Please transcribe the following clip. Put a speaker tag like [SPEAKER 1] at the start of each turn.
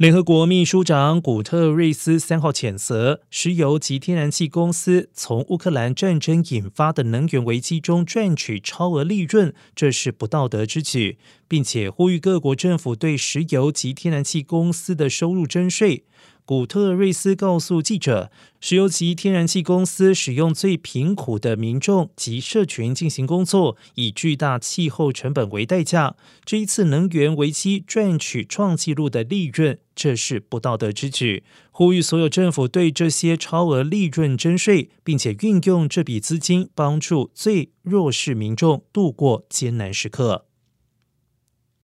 [SPEAKER 1] 联合国秘书长古特瑞斯三号谴责石油及天然气公司从乌克兰战争引发的能源危机中赚取超额利润，这是不道德之举，并且呼吁各国政府对石油及天然气公司的收入征税。古特瑞斯告诉记者，石油及天然气公司使用最贫苦的民众及社群进行工作，以巨大气候成本为代价。这一次能源危机赚取创纪录的利润，这是不道德之举。呼吁所有政府对这些超额利润征税，并且运用这笔资金帮助最弱势民众度过艰难时刻。